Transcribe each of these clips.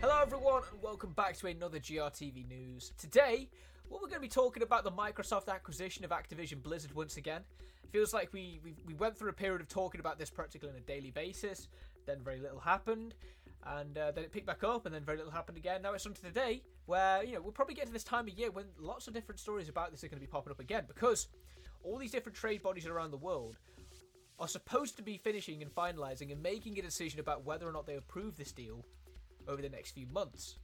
Hello, everyone, and welcome back to another GRTV news. Today, what we're going to be talking about the Microsoft acquisition of Activision Blizzard once again. It feels like we, we we went through a period of talking about this practically on a daily basis. Then very little happened, and uh, then it picked back up, and then very little happened again. Now it's on to today, where you know we'll probably get to this time of year when lots of different stories about this are going to be popping up again because all these different trade bodies around the world are supposed to be finishing and finalizing and making a decision about whether or not they approve this deal over the next few months.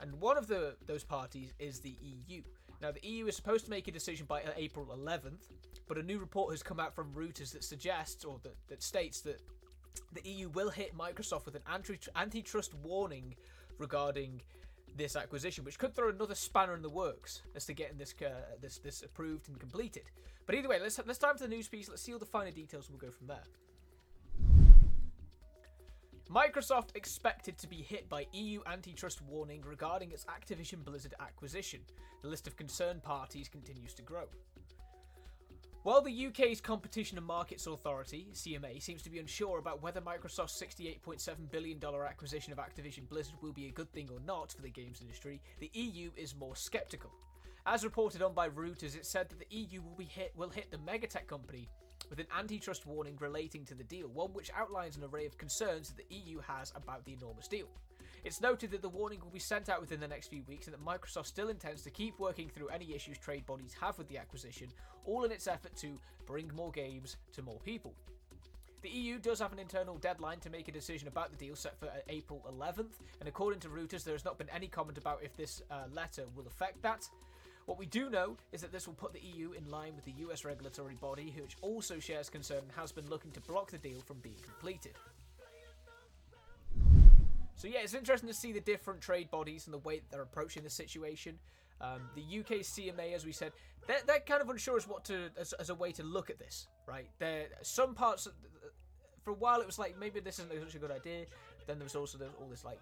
And one of the those parties is the EU. Now, the EU is supposed to make a decision by April 11th, but a new report has come out from Reuters that suggests or that, that states that the EU will hit Microsoft with an anti- antitrust warning regarding this acquisition, which could throw another spanner in the works as to getting this uh, this this approved and completed. But either way, let's let's dive into the news piece. Let's see all the finer details, we'll go from there. Microsoft expected to be hit by EU antitrust warning regarding its Activision Blizzard acquisition. The list of concerned parties continues to grow. While the UK's Competition and Markets Authority, CMA, seems to be unsure about whether Microsoft's $68.7 billion acquisition of Activision Blizzard will be a good thing or not for the games industry, the EU is more sceptical. As reported on by Reuters, it said that the EU will be hit will hit the megatech company with an antitrust warning relating to the deal, one which outlines an array of concerns that the EU has about the enormous deal. It's noted that the warning will be sent out within the next few weeks and that Microsoft still intends to keep working through any issues trade bodies have with the acquisition, all in its effort to bring more games to more people. The EU does have an internal deadline to make a decision about the deal set for uh, April 11th, and according to Reuters, there has not been any comment about if this uh, letter will affect that. What we do know is that this will put the EU in line with the US regulatory body, which also shares concern and has been looking to block the deal from being completed. So yeah, it's interesting to see the different trade bodies and the way that they're approaching the situation. Um, the UK CMA, as we said, they're, they're kind of unsure as what to as, as a way to look at this, right? There some parts for a while it was like maybe this isn't such a good idea. Then there was also the, all this like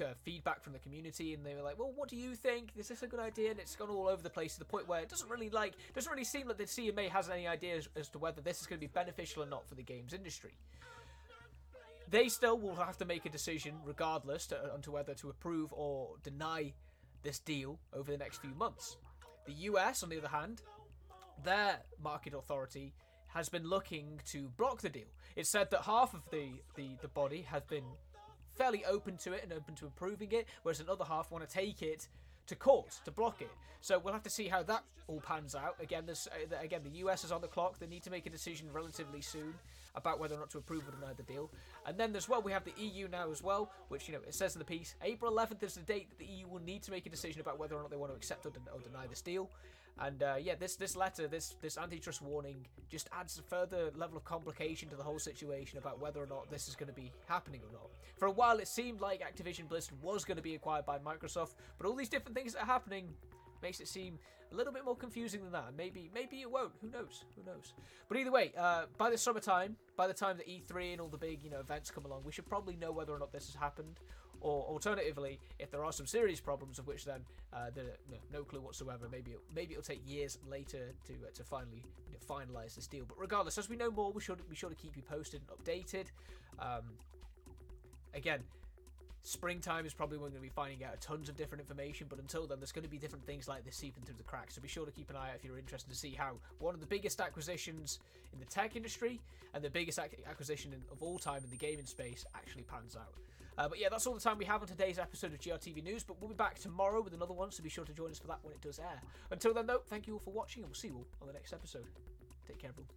uh, feedback from the community, and they were like, "Well, what do you think? Is this a good idea?" And it's gone all over the place to the point where it doesn't really like doesn't really seem like the CMA has any ideas as to whether this is going to be beneficial or not for the games industry. They still will have to make a decision, regardless, to, uh, onto whether to approve or deny this deal over the next few months. The US, on the other hand, their market authority has been looking to block the deal. It said that half of the, the, the body has been fairly open to it and open to approving it, whereas another half want to take it to court to block it. So we'll have to see how that all pans out. Again, this uh, again the US is on the clock. They need to make a decision relatively soon about whether or not to approve or deny the deal. And then as well, we have the EU now as well, which you know it says in the piece, April 11th is the date that the EU will need to make a decision about whether or not they want to accept or, den- or deny this deal. And uh, yeah, this this letter, this this antitrust warning, just adds a further level of complication to the whole situation about whether or not this is going to be happening or not. For a while, it seemed like Activision Blizzard was going to be acquired by Microsoft, but all these different things that are happening makes it seem a little bit more confusing than that. Maybe maybe it won't. Who knows? Who knows? But either way, uh, by the summertime, by the time that E3 and all the big you know events come along, we should probably know whether or not this has happened. Or alternatively, if there are some serious problems of which then uh, the, no, no clue whatsoever, maybe it, maybe it'll take years later to uh, to finally you know, finalize this deal. But regardless, as we know more, we should be sure to keep you posted and updated. Um, again, springtime is probably when we're going to be finding out tons of different information but until then there's going to be different things like this seeping through the cracks. So be sure to keep an eye out if you're interested to see how one of the biggest acquisitions in the tech industry and the biggest ac- acquisition in, of all time in the gaming space actually pans out. Uh, but yeah that's all the time we have on today's episode of grtv news but we'll be back tomorrow with another one so be sure to join us for that when it does air. Until then though thank you all for watching and we'll see you all on the next episode. Take care everyone